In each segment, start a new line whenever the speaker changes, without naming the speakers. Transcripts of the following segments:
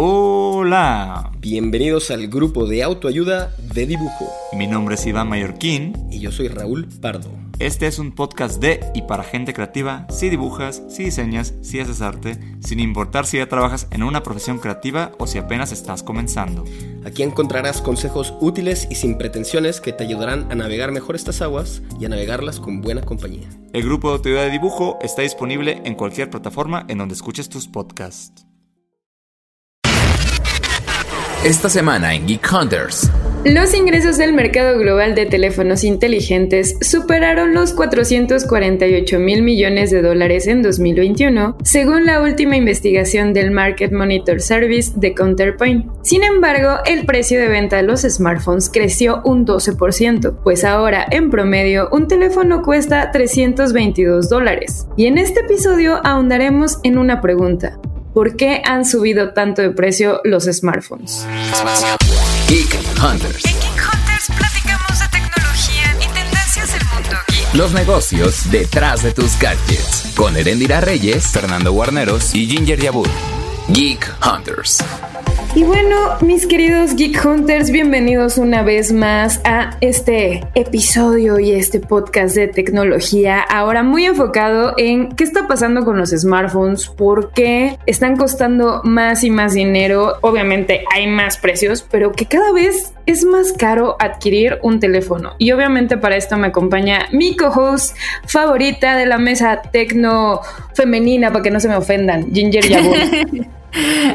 Hola.
Bienvenidos al grupo de autoayuda de dibujo.
Mi nombre es Iván Mallorquín.
Y yo soy Raúl Pardo.
Este es un podcast de y para gente creativa, si dibujas, si diseñas, si haces arte, sin importar si ya trabajas en una profesión creativa o si apenas estás comenzando.
Aquí encontrarás consejos útiles y sin pretensiones que te ayudarán a navegar mejor estas aguas y a navegarlas con buena compañía.
El grupo de autoayuda de dibujo está disponible en cualquier plataforma en donde escuches tus podcasts.
Esta semana en Geek Hunters.
Los ingresos del mercado global de teléfonos inteligentes superaron los 448 mil millones de dólares en 2021, según la última investigación del Market Monitor Service de Counterpoint. Sin embargo, el precio de venta de los smartphones creció un 12%, pues ahora, en promedio, un teléfono cuesta 322 dólares. Y en este episodio ahondaremos en una pregunta. ¿Por qué han subido tanto de precio los smartphones?
Geek Hunters.
En Geek Hunters platicamos de tecnología y tendencias del mundo geek.
Los negocios detrás de tus gadgets. Con Erendira Reyes, Fernando Guarneros y Ginger Yabur. Geek Hunters.
Y bueno, mis queridos Geek Hunters, bienvenidos una vez más a este episodio y este podcast de tecnología. Ahora muy enfocado en qué está pasando con los smartphones, por qué están costando más y más dinero. Obviamente hay más precios, pero que cada vez es más caro adquirir un teléfono. Y obviamente para esto me acompaña mi co-host favorita de la mesa tecno femenina, para que no se me ofendan, Ginger Yabur.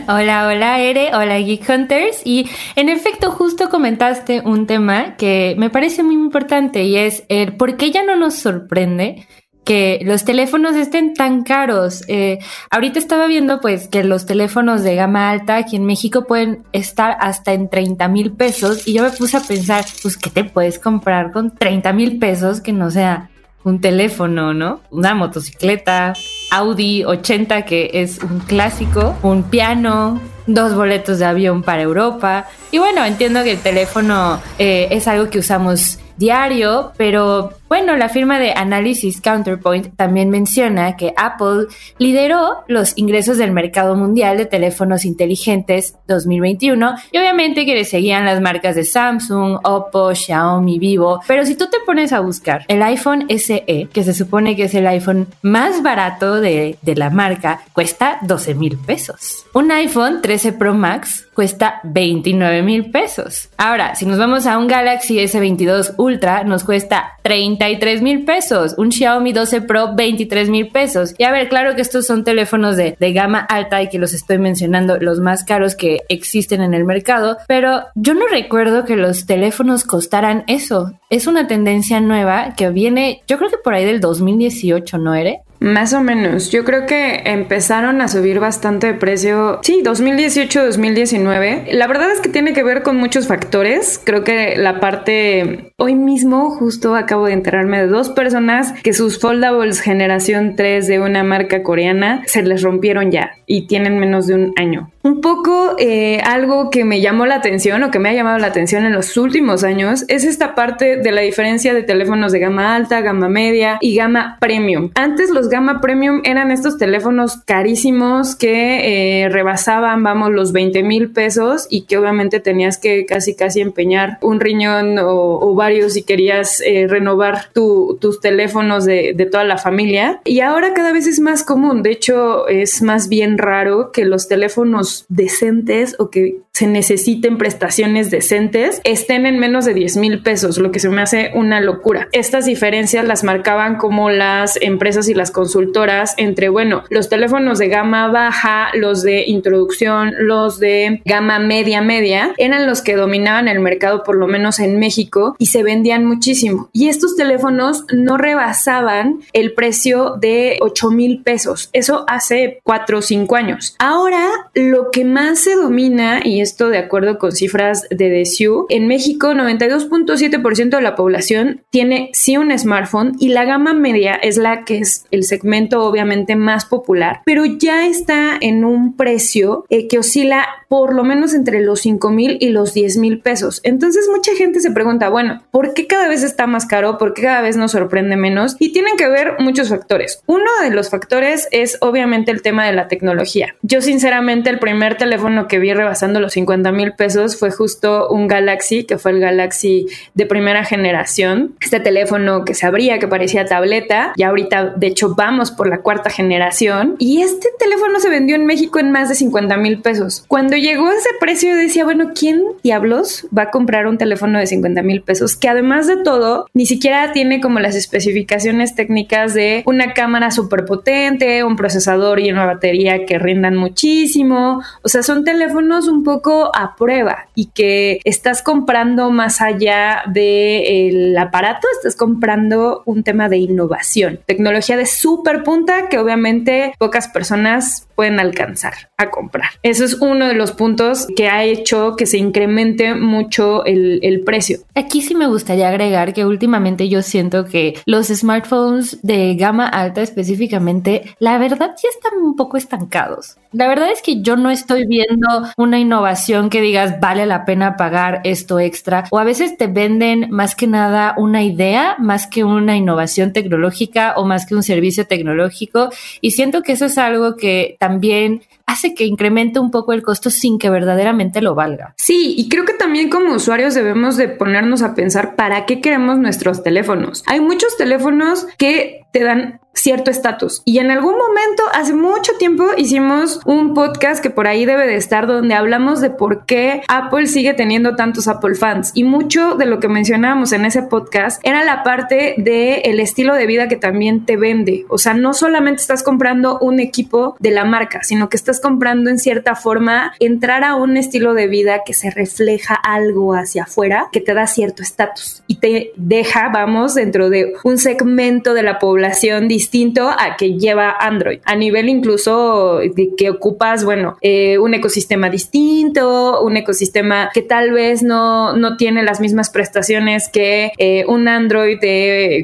Hola, hola Ere, hola Geek Hunters y en efecto justo comentaste un tema que me parece muy importante y es el por qué ya no nos sorprende que los teléfonos estén tan caros. Eh, ahorita estaba viendo pues que los teléfonos de gama alta aquí en México pueden estar hasta en 30 mil pesos y yo me puse a pensar pues ¿qué te puedes comprar con 30 mil pesos que no sea un teléfono, ¿no? Una motocicleta, Audi 80 que es un clásico, un piano, dos boletos de avión para Europa. Y bueno, entiendo que el teléfono eh, es algo que usamos diario, pero bueno, la firma de análisis Counterpoint también menciona que Apple lideró los ingresos del mercado mundial de teléfonos inteligentes 2021 y obviamente que le seguían las marcas de Samsung, Oppo, Xiaomi, Vivo, pero si tú te pones a buscar el iPhone SE, que se supone que es el iPhone más barato de, de la marca, cuesta 12 mil pesos. Un iPhone 13 Pro Max cuesta 29 mil pesos. Ahora, si nos vamos a un Galaxy S22 Ultra, nos cuesta 33 mil pesos. Un Xiaomi 12 Pro, 23 mil pesos. Y a ver, claro que estos son teléfonos de, de gama alta y que los estoy mencionando los más caros que existen en el mercado, pero yo no recuerdo que los teléfonos costaran eso. Es una tendencia nueva que viene, yo creo que por ahí del 2018, ¿no eres?
Más o menos. Yo creo que empezaron a subir bastante de precio. Sí, 2018-2019. La verdad es que tiene que ver con muchos factores. Creo que la parte... Hoy mismo justo acabo de enterarme de dos personas que sus foldables generación 3 de una marca coreana se les rompieron ya y tienen menos de un año. Un poco eh, algo que me llamó la atención o que me ha llamado la atención en los últimos años es esta parte de la diferencia de teléfonos de gama alta, gama media y gama premium. Antes los gama premium eran estos teléfonos carísimos que eh, rebasaban, vamos, los 20 mil pesos y que obviamente tenías que casi casi empeñar un riñón o, o varios si querías eh, renovar tu, tus teléfonos de, de toda la familia. Y ahora cada vez es más común, de hecho es más bien raro que los teléfonos decentes o que se necesiten prestaciones decentes estén en menos de 10 mil pesos, lo que se me hace una locura. Estas diferencias las marcaban como las empresas y las consultoras entre, bueno, los teléfonos de gama baja, los de introducción, los de gama media media, eran los que dominaban el mercado, por lo menos en México, y se vendían muchísimo. Y estos teléfonos no rebasaban el precio de 8 mil pesos. Eso hace 4 o 5 años. Ahora, lo que más se domina, y esto de acuerdo con cifras de DSU, en México 92.7% de la población tiene sí un smartphone y la gama media es la que es el segmento obviamente más popular, pero ya está en un precio eh, que oscila por lo menos entre los 5 mil y los 10 mil pesos. Entonces mucha gente se pregunta, bueno, ¿por qué cada vez está más caro? ¿Por qué cada vez nos sorprende menos? Y tienen que ver muchos factores. Uno de los factores es obviamente el tema de la tecnología. Yo sinceramente el primer teléfono que vi rebasando los 50 mil pesos fue justo un Galaxy, que fue el Galaxy de primera generación. Este teléfono que se abría, que parecía tableta. Y ahorita, de hecho, vamos por la cuarta generación. Y este teléfono se vendió en México en más de 50 mil pesos. Cuando llegó ese precio decía, bueno, ¿quién diablos va a comprar un teléfono de 50 mil pesos? Que además de todo, ni siquiera tiene como las especificaciones técnicas de una cámara súper potente, un procesador y una batería que rindan muchísimo. O sea, son teléfonos un poco a prueba y que estás comprando más allá del aparato, estás comprando un tema de innovación, tecnología de súper punta que obviamente pocas personas pueden alcanzar a comprar. Eso es uno de los puntos que ha hecho que se incremente mucho el, el, precio.
Aquí sí me gustaría agregar que últimamente yo siento que los smartphones de gama alta específicamente, la verdad ya están un poco estancados. La verdad es que yo no estoy viendo una innovación que digas vale la pena pagar esto extra o a veces te venden más que nada una idea más que una innovación tecnológica o más que un servicio tecnológico y siento que eso es algo que también hace que incremente un poco el costo sin que verdaderamente lo valga.
Sí, y creo que también como usuarios debemos de ponernos a pensar para qué queremos nuestros teléfonos. Hay muchos teléfonos que te dan cierto estatus. Y en algún momento, hace mucho tiempo, hicimos un podcast que por ahí debe de estar donde hablamos de por qué Apple sigue teniendo tantos Apple fans. Y mucho de lo que mencionábamos en ese podcast era la parte del el estilo de vida que también te vende. O sea, no solamente estás comprando un equipo de la marca, sino que estás comprando en cierta forma entrar a un estilo de vida que se refleja algo hacia afuera, que te da cierto estatus y te deja, vamos, dentro de un segmento de la población distinto a que lleva Android. A nivel incluso de que ocupas, bueno, eh, un ecosistema distinto, un ecosistema que tal vez no, no tiene las mismas prestaciones que eh, un Android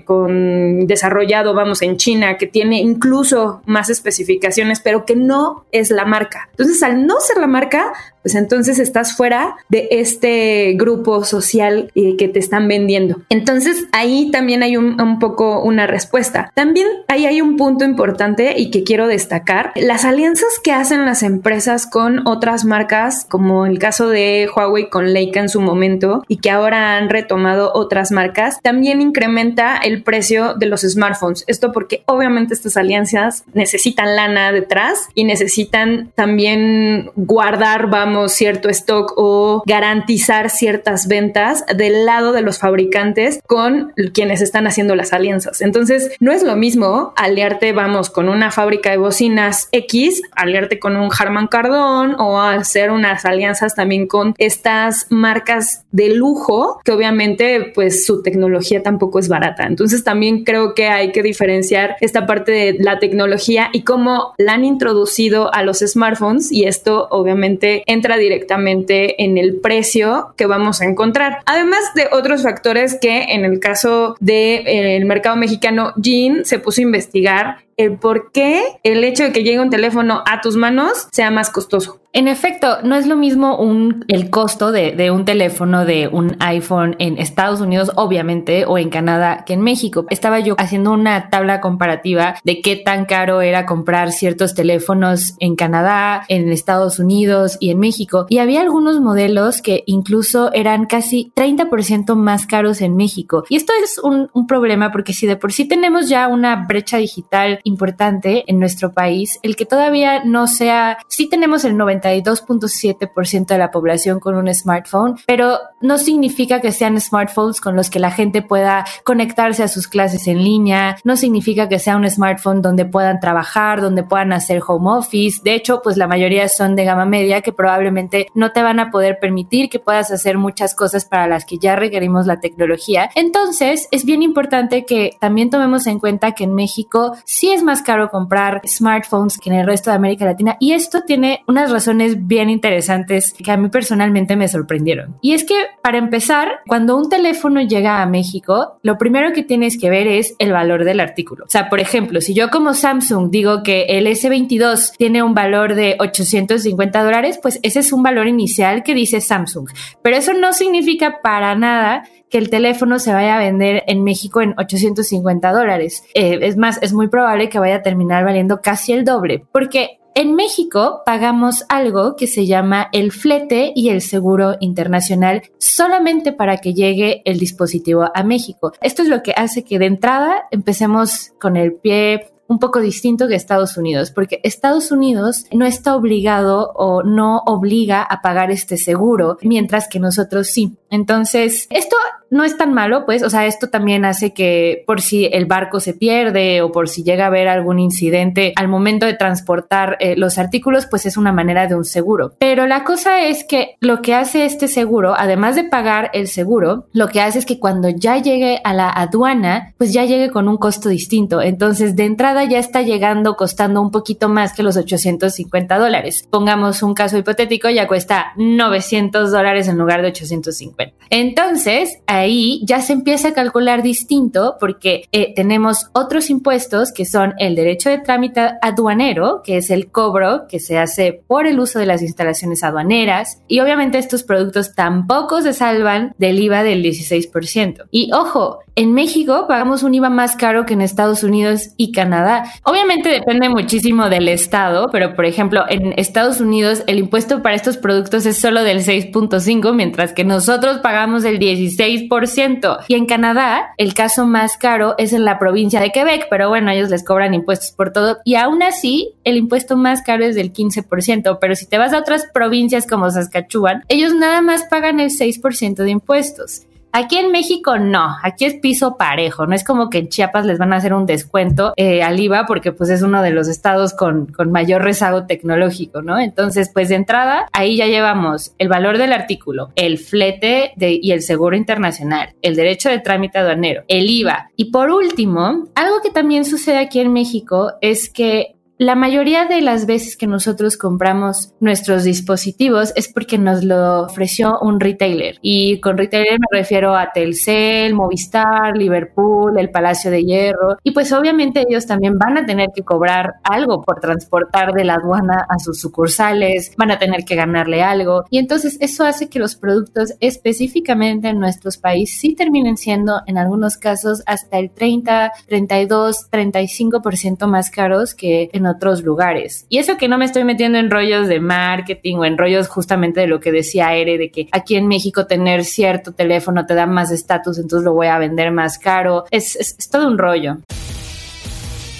con desarrollado, vamos, en China, que tiene incluso más especificaciones, pero que no es la marca. Entonces, al no ser la marca, pues entonces estás fuera de este grupo social eh, que te están vendiendo. Entonces ahí también hay un, un, poco una respuesta. También ahí hay un punto importante y que quiero destacar, las alianzas que hacen las empresas con otras marcas, como el caso de Huawei con Leica en su momento y que ahora han retomado otras marcas, también incrementa el precio de los smartphones. Esto porque obviamente estas alianzas necesitan lana detrás y necesitan también guardar, vamos, cierto stock o garantizar ciertas ventas del lado de los fabricantes con quienes están haciendo las alianzas. Entonces, no es lo mismo aliarte, vamos, con una fábrica de bocinas X, aliarte con un Harman Kardon o hacer unas alianzas también con estas marcas de lujo que obviamente pues su tecnología tampoco es barata. Entonces, también creo que hay que diferenciar esta parte de la tecnología y cómo la han introducido a los smartphones y esto obviamente en entra directamente en el precio que vamos a encontrar. Además de otros factores que en el caso del de, eh, mercado mexicano, Jean se puso a investigar el por qué el hecho de que llegue un teléfono a tus manos sea más costoso.
En efecto, no es lo mismo el costo de, un teléfono de un iPhone en Estados Unidos, obviamente, o en Canadá que en México. Estaba yo haciendo una tabla comparativa de qué tan caro era comprar ciertos teléfonos en Canadá, en Estados Unidos y en México. Y había algunos modelos que incluso eran casi 30% más caros en México. Y esto es un problema porque si de por sí tenemos ya una brecha digital importante en nuestro país, el que todavía no sea, sí tenemos el 92.7% de la población con un smartphone, pero no significa que sean smartphones con los que la gente pueda conectarse a sus clases en línea, no significa que sea un smartphone donde puedan trabajar, donde puedan hacer home office. De hecho, pues la mayoría son de gama media que probablemente no te van a poder permitir que puedas hacer muchas cosas para las que ya requerimos la tecnología. Entonces, es bien importante que también tomemos en cuenta que en México sí es más caro comprar smartphones que en el resto de América Latina y esto tiene unas razones bien interesantes que a mí personalmente me sorprendieron. Y es que, para empezar, cuando un teléfono llega a México, lo primero que tienes que ver es el valor del artículo. O sea, por ejemplo, si yo como Samsung digo que el S22 tiene un valor de 850 dólares, pues ese es un valor inicial que dice Samsung. Pero eso no significa para nada que el teléfono se vaya a vender en México en 850 dólares. Eh, es más, es muy probable que vaya a terminar valiendo casi el doble, porque en México pagamos algo que se llama el flete y el seguro internacional solamente para que llegue el dispositivo a México. Esto es lo que hace que de entrada empecemos con el pie un poco distinto que Estados Unidos, porque Estados Unidos no está obligado o no obliga a pagar este seguro, mientras que nosotros sí. Entonces, esto no es tan malo, pues, o sea, esto también hace que por si el barco se pierde o por si llega a haber algún incidente al momento de transportar eh, los artículos, pues es una manera de un seguro. Pero la cosa es que lo que hace este seguro, además de pagar el seguro, lo que hace es que cuando ya llegue a la aduana, pues ya llegue con un costo distinto. Entonces, de entrada ya está llegando costando un poquito más que los 850 dólares. Pongamos un caso hipotético, ya cuesta 900 dólares en lugar de 850. Entonces, ahí ya se empieza a calcular distinto porque eh, tenemos otros impuestos que son el derecho de trámite aduanero, que es el cobro que se hace por el uso de las instalaciones aduaneras. Y obviamente estos productos tampoco se salvan del IVA del 16%. Y ojo, en México pagamos un IVA más caro que en Estados Unidos y Canadá. Obviamente depende muchísimo del estado, pero por ejemplo, en Estados Unidos el impuesto para estos productos es solo del 6.5, mientras que nosotros pagamos el 16%. Y en Canadá, el caso más caro es en la provincia de Quebec, pero bueno, ellos les cobran impuestos por todo. Y aún así, el impuesto más caro es del 15%, pero si te vas a otras provincias como Saskatchewan, ellos nada más pagan el 6% de impuestos. Aquí en México no, aquí es piso parejo, no es como que en Chiapas les van a hacer un descuento eh, al IVA porque pues es uno de los estados con, con mayor rezago tecnológico, ¿no? Entonces, pues de entrada, ahí ya llevamos el valor del artículo, el flete y el seguro internacional, el derecho de trámite aduanero, el IVA. Y por último, algo que también sucede aquí en México es que la mayoría de las veces que nosotros compramos nuestros dispositivos es porque nos lo ofreció un retailer. Y con retailer me refiero a Telcel, Movistar, Liverpool, el Palacio de Hierro. Y pues obviamente ellos también van a tener que cobrar algo por transportar de la aduana a sus sucursales, van a tener que ganarle algo. Y entonces eso hace que los productos específicamente en nuestros países sí terminen siendo en algunos casos hasta el 30, 32, 35% más caros que en otros lugares. Y eso que no me estoy metiendo en rollos de marketing o en rollos justamente de lo que decía Ere, de que aquí en México tener cierto teléfono te da más estatus, entonces lo voy a vender más caro. Es, todo un rollo.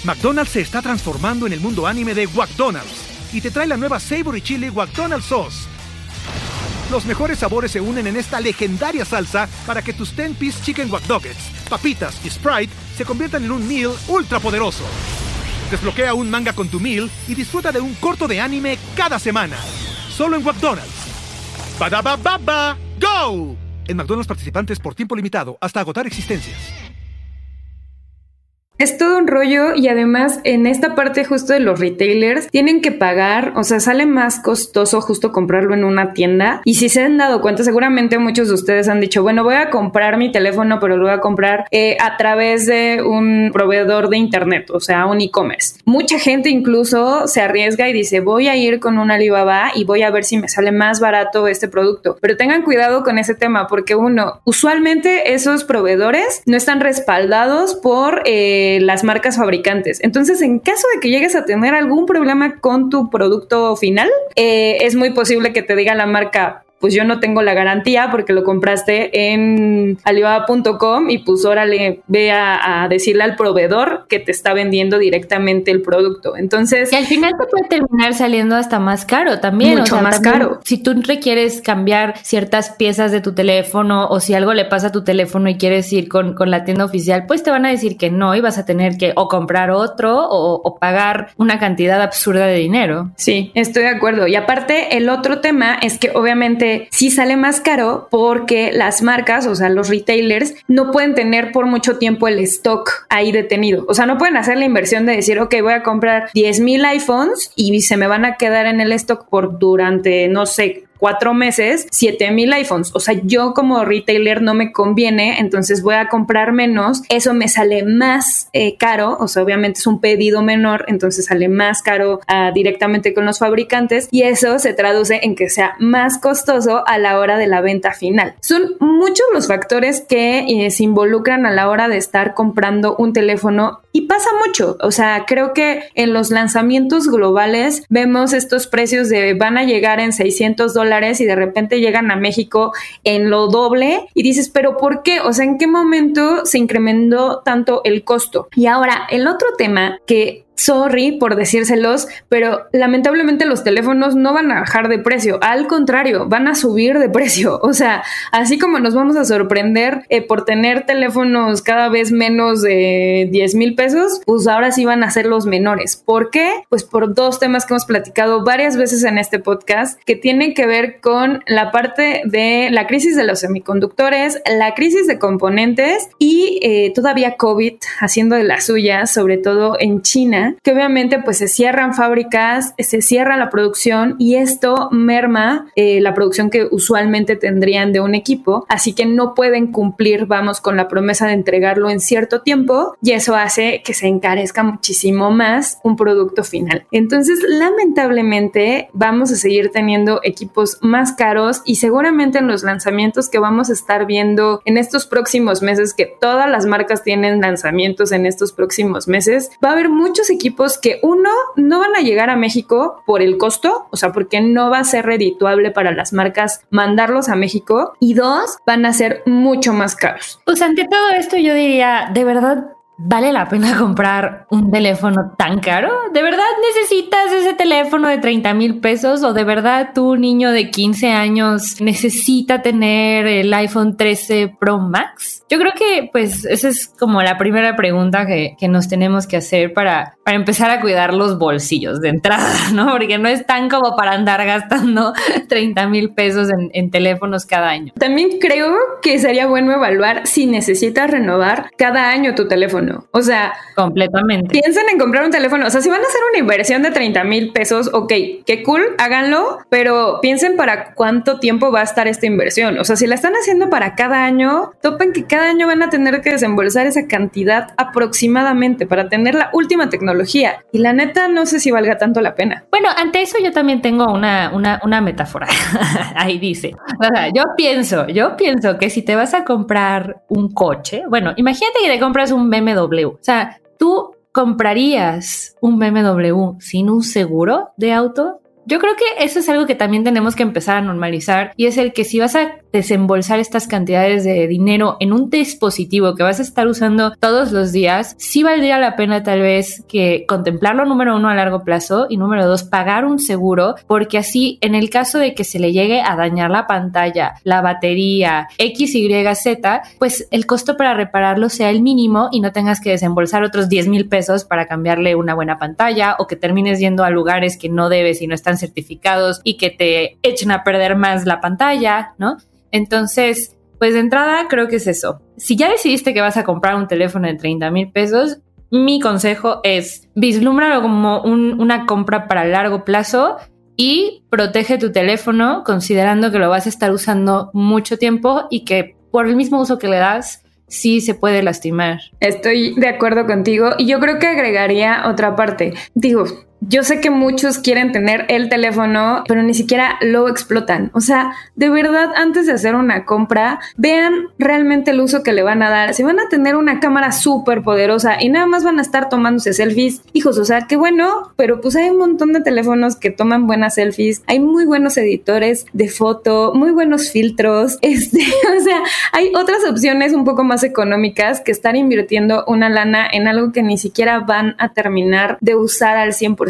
McDonald's se está transformando en el mundo anime de McDonald's y te trae la nueva Savory Chili McDonald's Sauce. Los mejores sabores se unen en esta legendaria salsa para que tus 10-piece chicken wack papitas y Sprite se conviertan en un meal ultra poderoso. Desbloquea un manga con tu meal y disfruta de un corto de anime cada semana. Solo en McDonald's. baba ¡Go! En McDonald's participantes por tiempo limitado hasta agotar existencias.
Es todo un rollo y además en esta parte justo de los retailers tienen que pagar, o sea, sale más costoso justo comprarlo en una tienda y si se han dado cuenta, seguramente muchos de ustedes han dicho, bueno, voy a comprar mi teléfono, pero lo voy a comprar eh, a través de un proveedor de internet, o sea, un e-commerce. Mucha gente incluso se arriesga y dice, voy a ir con un Alibaba y voy a ver si me sale más barato este producto, pero tengan cuidado con ese tema porque uno, usualmente esos proveedores no están respaldados por... Eh, las marcas fabricantes. Entonces, en caso de que llegues a tener algún problema con tu producto final, eh, es muy posible que te diga la marca, pues yo no tengo la garantía porque lo compraste en alibaba.com y pues órale, ve a, decirle al proveedor que te está vendiendo directamente el producto. Entonces...
Y al final te puede terminar saliendo hasta más caro también.
Mucho más caro.
Si tú requieres cambiar ciertas piezas de tu teléfono o si algo le pasa a tu teléfono y quieres ir con, con la tienda oficial, pues te van a decir que no y vas a tener que o comprar otro o, o pagar una cantidad absurda de dinero.
Sí, estoy de acuerdo. Y aparte, el otro tema es que obviamente sí sale más caro porque las marcas, o sea, los retailers, no pueden tener por mucho tiempo el stock ahí detenido. O sea, no pueden hacer la inversión de decir, ok, voy a comprar 10 mil iPhones y se me van a quedar en el stock por durante, no sé, cuatro meses 7 mil iPhones. O sea, yo como retailer no me conviene, entonces voy a comprar menos. Eso me sale más eh, caro, o sea, obviamente es un pedido menor, entonces sale más caro ah, directamente con los fabricantes y eso se traduce en que sea más costoso a la hora de la venta final. Son muchos los factores que eh, se involucran a la hora de estar comprando un teléfono pasa mucho, o sea, creo que en los lanzamientos globales vemos estos precios de van a llegar en 600 dólares y de repente llegan a México en lo doble y dices, pero ¿por qué? O sea, ¿en qué momento se incrementó tanto el costo? Y ahora, el otro tema que sorry por decírselos, pero lamentablemente los teléfonos no van a bajar de precio, al contrario, van a subir de precio. O sea, así como nos vamos a sorprender eh, por tener teléfonos cada vez menos de 10 mil pesos, pues ahora sí van a ser los menores. ¿Por qué? Pues por dos temas que hemos platicado varias veces en este podcast que tienen que ver con la parte de la crisis de los semiconductores, la crisis de componentes y eh, todavía COVID haciendo de las suyas, sobre todo en China que obviamente pues se cierran fábricas, se cierra la producción y esto merma eh, la producción que usualmente tendrían de un equipo, así que no pueden cumplir, vamos, con la promesa de entregarlo en cierto tiempo y eso hace que se encarezca muchísimo más un producto final. Entonces, lamentablemente, vamos a seguir teniendo equipos más caros y seguramente en los lanzamientos que vamos a estar viendo en estos próximos meses, que todas las marcas tienen lanzamientos en estos próximos meses, va a haber muchos equipos que uno no van a llegar a México por el costo, o sea, porque no va a ser redituable para las marcas mandarlos a México y dos, van a ser mucho más caros.
Pues ante todo esto yo diría, de verdad, ¿Vale la pena comprar un teléfono tan caro? ¿De verdad necesitas ese teléfono de 30 mil pesos? ¿O de verdad tu niño de 15 años necesita tener el iPhone 13 Pro Max? Yo creo que pues esa es como la primera pregunta que, que nos tenemos que hacer para, para empezar a cuidar los bolsillos de entrada, ¿no? Porque no es tan como para andar gastando 30 mil pesos en, en teléfonos cada año.
También creo que sería bueno evaluar si necesitas renovar cada año tu teléfono. O sea,
completamente.
Piensen en comprar un teléfono. O sea, si van a hacer una inversión de 30 mil pesos, ok, qué cool, háganlo, pero piensen para cuánto tiempo va a estar esta inversión. O sea, si la están haciendo para cada año, topen que cada año van a tener que desembolsar esa cantidad aproximadamente para tener la última tecnología. Y la neta, no sé si valga tanto la pena.
Bueno, ante eso yo también tengo una, una, una metáfora. Ahí dice. O sea, yo pienso, yo pienso que si te vas a comprar un coche, bueno, imagínate que te compras un BMW o sea, ¿tú comprarías un BMW sin un seguro de auto? Yo creo que eso es algo que también tenemos que empezar a normalizar y es el que si vas a desembolsar estas cantidades de dinero en un dispositivo que vas a estar usando todos los días, sí valdría la pena tal vez que contemplarlo número uno a largo plazo y número dos pagar un seguro porque así en el caso de que se le llegue a dañar la pantalla, la batería, X, Y, Z, pues el costo para repararlo sea el mínimo y no tengas que desembolsar otros 10 mil pesos para cambiarle una buena pantalla o que termines yendo a lugares que no debes y no están certificados y que te echen a perder más la pantalla, ¿no? Entonces, pues de entrada creo que es eso. Si ya decidiste que vas a comprar un teléfono de 30 mil pesos, mi consejo es vislúmbralo como una compra para largo plazo y protege tu teléfono considerando que lo vas a estar usando mucho tiempo y que por el mismo uso que le das, sí se puede lastimar.
Estoy de acuerdo contigo y yo creo que agregaría otra parte. Digo, yo sé que muchos quieren tener el teléfono, pero ni siquiera lo explotan. O sea, de verdad, antes de hacer una compra, vean realmente el uso que le van a dar. Si van a tener una cámara súper poderosa y nada más van a estar tomándose selfies, hijos, o sea, qué bueno, pero pues hay un montón de teléfonos que toman buenas selfies. Hay muy buenos editores de foto, muy buenos filtros. Este, o sea, hay otras opciones un poco más económicas que estar invirtiendo una lana en algo que ni siquiera van a terminar de usar al 100%.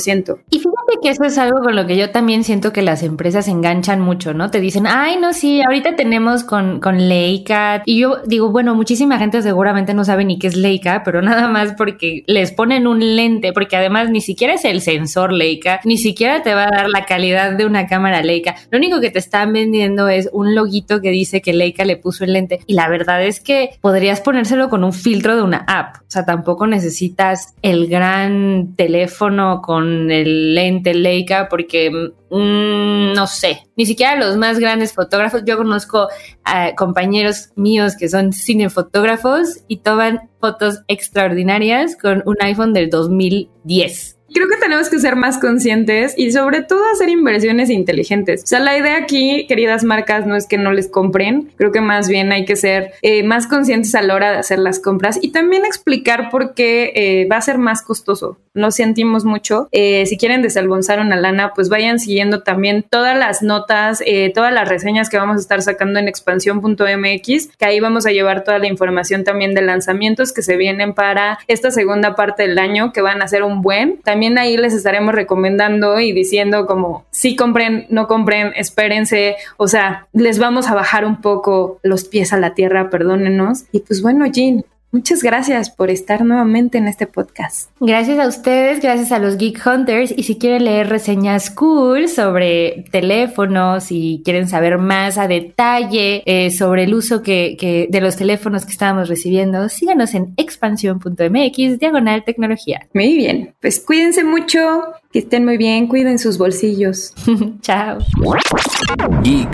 Y fíjate que eso es algo con lo que yo también siento que las empresas enganchan mucho, ¿no? Te dicen, ay, no, sí, ahorita tenemos con, con Leica. Y yo digo, bueno, muchísima gente seguramente no sabe ni qué es Leica, pero nada más porque les ponen un lente, porque además ni siquiera es el sensor Leica, ni siquiera te va a dar la calidad de una cámara Leica. Lo único que te están vendiendo es un loguito que dice que Leica le puso el lente. Y la verdad es que podrías ponérselo con un filtro de una app. O sea, tampoco necesitas el gran teléfono con el lente Leica porque mm, no sé, ni siquiera los más grandes fotógrafos. Yo conozco a compañeros míos que son cinefotógrafos y toman fotos extraordinarias con un iPhone del 2010.
Creo que tenemos que ser más conscientes y sobre todo hacer inversiones inteligentes. O sea, la idea aquí, queridas marcas, no es que no les compren, creo que más bien hay que ser eh, más conscientes a la hora de hacer las compras y también explicar por qué eh, va a ser más costoso. Lo sentimos mucho. Eh, si quieren desalbonzar una lana, pues vayan siguiendo también todas las notas, todas las reseñas que vamos a estar sacando en expansión.mx, que ahí vamos a llevar toda la información también de lanzamientos que se vienen para esta segunda parte del año, que van a ser un buen. También también ahí les estaremos recomendando y diciendo como, si compren, no compren, espérense, o sea, les vamos a bajar un poco los pies a la tierra, perdónenos. Y pues bueno, Jean, Muchas gracias por estar nuevamente en este podcast.
Gracias a ustedes, gracias a los Geek Hunters. Y si quieren leer reseñas cool sobre teléfonos y quieren saber más a detalle eh, sobre el uso que, de los teléfonos que estábamos recibiendo, síganos en expansión.mx, diagonal tecnología.
Muy bien, pues cuídense mucho, que estén muy bien, cuiden sus bolsillos.
Chao.
Geek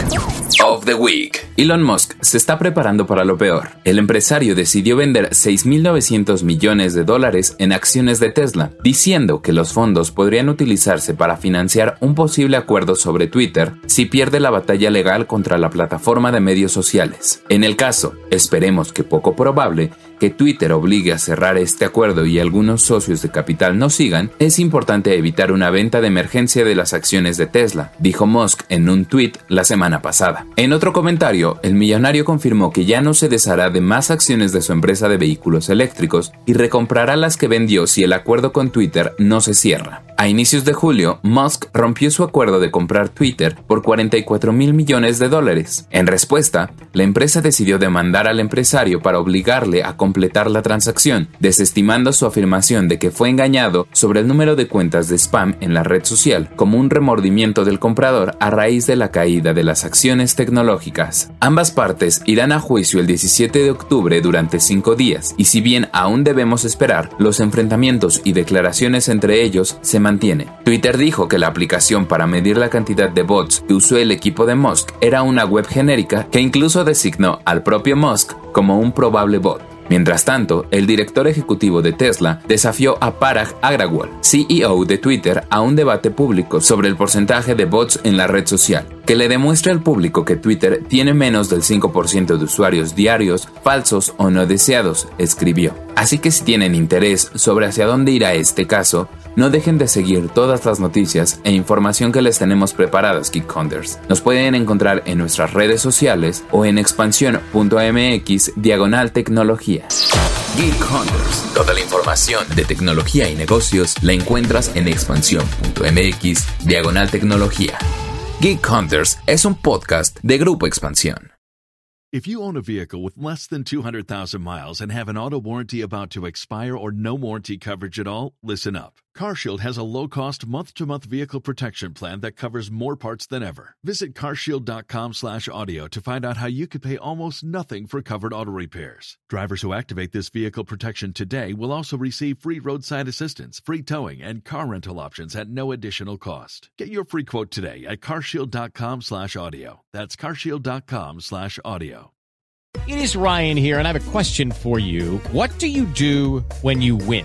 of the Week. Elon Musk se está preparando para lo peor. El empresario decidió vender 6.900 millones de dólares en acciones de Tesla, diciendo que los fondos podrían utilizarse para financiar un posible acuerdo sobre Twitter si pierde la batalla legal contra la plataforma de medios sociales. En el caso, esperemos que poco probable, que Twitter obligue a cerrar este acuerdo y algunos socios de capital no sigan, es importante evitar una venta de emergencia de las acciones de Tesla, dijo Musk en un tweet la semana pasada. En otro comentario, el millonario confirmó que ya no se deshará de más acciones de su empresa de vehículos eléctricos y recomprará las que vendió si el acuerdo con Twitter no se cierra. A inicios de julio, Musk rompió su acuerdo de comprar Twitter por 44 mil millones de dólares. En respuesta, la empresa decidió demandar al empresario para obligarle a completar la transacción, desestimando su afirmación de que fue engañado sobre el número de cuentas de spam en la red social, como un remordimiento del comprador a raíz de la caída de las acciones tecnológicas. Ambas partes irán a juicio el 17 de octubre durante cinco días, y si bien aún debemos esperar, los enfrentamientos y declaraciones entre ellos se mantienen. Twitter dijo que la aplicación para medir la cantidad de bots que usó el equipo de Musk era una web genérica que incluso designó al propio Musk como un probable bot. Mientras tanto, el director ejecutivo de Tesla desafió a Parag Agrawal, CEO de Twitter, a un debate público sobre el porcentaje de bots en la red social, que le demuestre al público que Twitter tiene menos del 5% de usuarios diarios falsos o no deseados, escribió. Así que si tienen interés sobre hacia dónde irá este caso, no dejen de seguir todas las noticias e información que les tenemos preparadas, Geek Hunters. Nos pueden encontrar en nuestras redes sociales o en expansión.mx diagonal tecnología. Geek Hunters. Toda la información de tecnología y negocios la encuentras en expansión.mx diagonal tecnología. Geek Hunters es un podcast de Grupo Expansión.
If you own a vehicle with less than 200,000 miles and have an auto warranty about to expire or no warranty coverage at all, listen up. CarShield has a low-cost month-to-month vehicle protection plan that covers more parts than ever. Visit carshield.com/audio to find out how you could pay almost nothing for covered auto repairs. Drivers who activate this vehicle protection today will also receive free roadside assistance, free towing, and car rental options at no additional cost. Get your free quote today at carshield.com/audio. That's carshield.com/audio.
It is Ryan here, and I have a question for you. What do you do when you win?